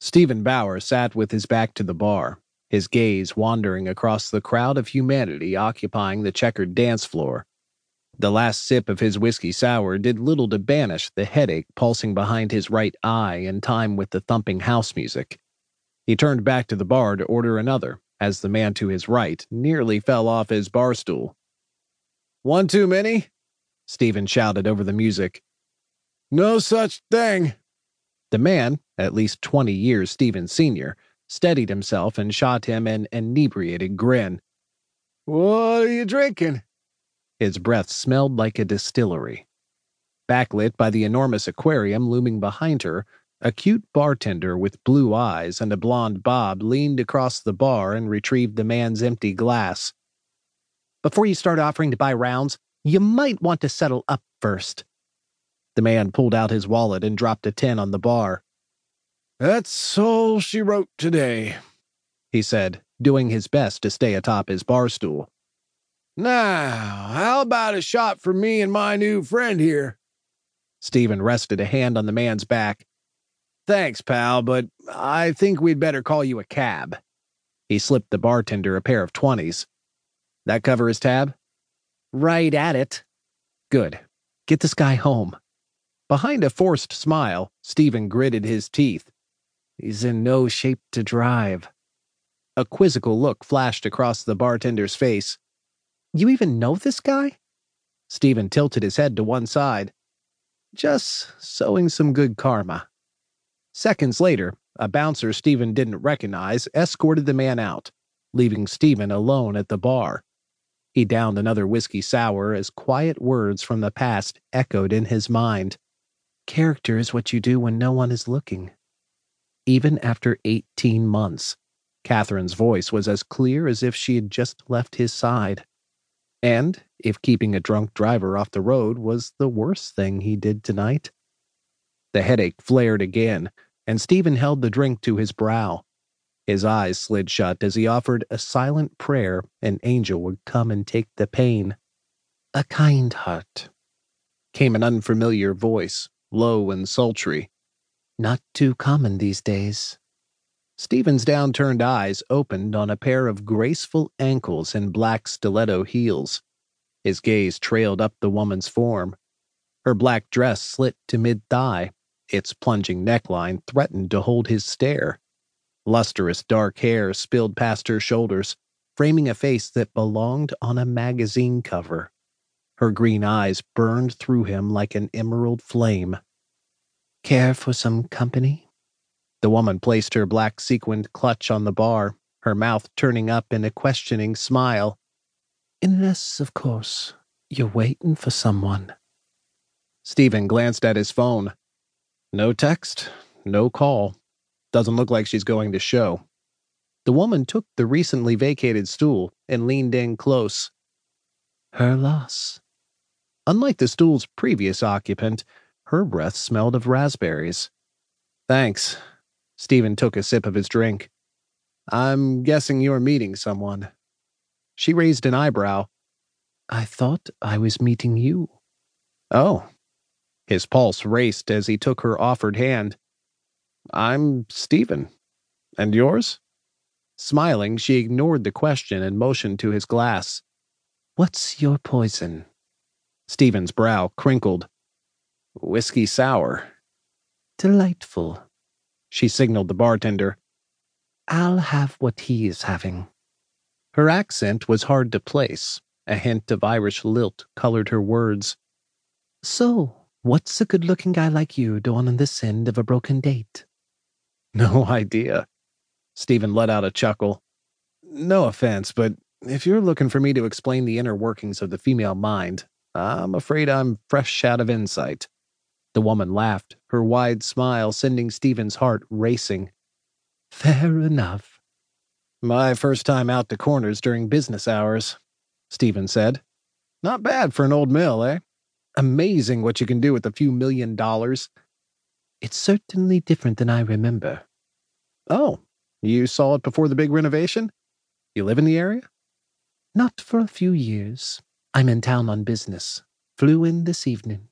Steven Bauer sat with his back to the bar, his gaze wandering across the crowd of humanity occupying the checkered dance floor. The last sip of his whiskey sour did little to banish the headache pulsing behind his right eye in time with the thumping house music. He turned back to the bar to order another, as the man to his right nearly fell off his bar stool. One too many? Steven shouted over the music. No such thing. The man, at least 20 years Steven Sr., steadied himself and shot him an inebriated grin. What are you drinking? His breath smelled like a distillery. Backlit by the enormous aquarium looming behind her, a cute bartender with blue eyes and a blonde bob leaned across the bar and retrieved the man's empty glass. Before you start offering to buy rounds, you might want to settle up first. The man pulled out his wallet and dropped a 10 on the bar. That's all she wrote today, he said, doing his best to stay atop his bar stool. Now, how about a shot for me and my new friend here? Steven rested a hand on the man's back. Thanks, pal, but I think we'd better call you a cab. He slipped the bartender a pair of 20s. That cover his tab? Right at it. Good. Get this guy home. Behind a forced smile, Steven gritted his teeth. He's in no shape to drive. A quizzical look flashed across the bartender's face. You even know this guy? Steven tilted his head to one side. Just sowing some good karma. Seconds later, a bouncer Steven didn't recognize escorted the man out, leaving Steven alone at the bar. He downed another whiskey sour as quiet words from the past echoed in his mind. Character is what you do when no one is looking. Even after 18 months, Catherine's voice was as clear as if she had just left his side. And if keeping a drunk driver off the road was the worst thing he did tonight. The headache flared again, and Steven held the drink to his brow. His eyes slid shut as he offered a silent prayer an angel would come and take the pain. A kind heart, came an unfamiliar voice, low and sultry. Not too common these days. Steven's downturned eyes opened on a pair of graceful ankles in black stiletto heels. His gaze trailed up the woman's form. Her black dress slit to mid thigh, its plunging neckline threatened to hold his stare. Lustrous dark hair spilled past her shoulders, framing a face that belonged on a magazine cover. Her green eyes burned through him like an emerald flame. Care for some company? The woman placed her black sequined clutch on the bar, her mouth turning up in a questioning smile. Unless, of course, you're waiting for someone. Steven glanced at his phone. No text, no call. Doesn't look like she's going to show. The woman took the recently vacated stool and leaned in close. Her loss. Unlike the stool's previous occupant, her breath smelled of raspberries. Thanks. Steven took a sip of his drink. I'm guessing you're meeting someone. She raised an eyebrow. I thought I was meeting you. Oh, his pulse raced as he took her offered hand. I'm Steven. And yours? Smiling, she ignored the question and motioned to his glass. What's your poison? Steven's brow crinkled. Whiskey sour. Delightful. She signaled the bartender. I'll have what he is having. Her accent was hard to place. A hint of Irish lilt colored her words. So, What's a good looking guy like you doing on this end of a broken date? No idea. Steven let out a chuckle. No offense, but if you're looking for me to explain the inner workings of the female mind, I'm afraid I'm fresh out of insight. The woman laughed, her wide smile sending Steven's heart racing. Fair enough. My first time out to corners during business hours, Steven said. Not bad for an old mill, eh? Amazing what you can do with a few million dollars. It's certainly different than I remember. Oh, you saw it before the big renovation? You live in the area? Not for a few years. I'm in town on business. Flew in this evening.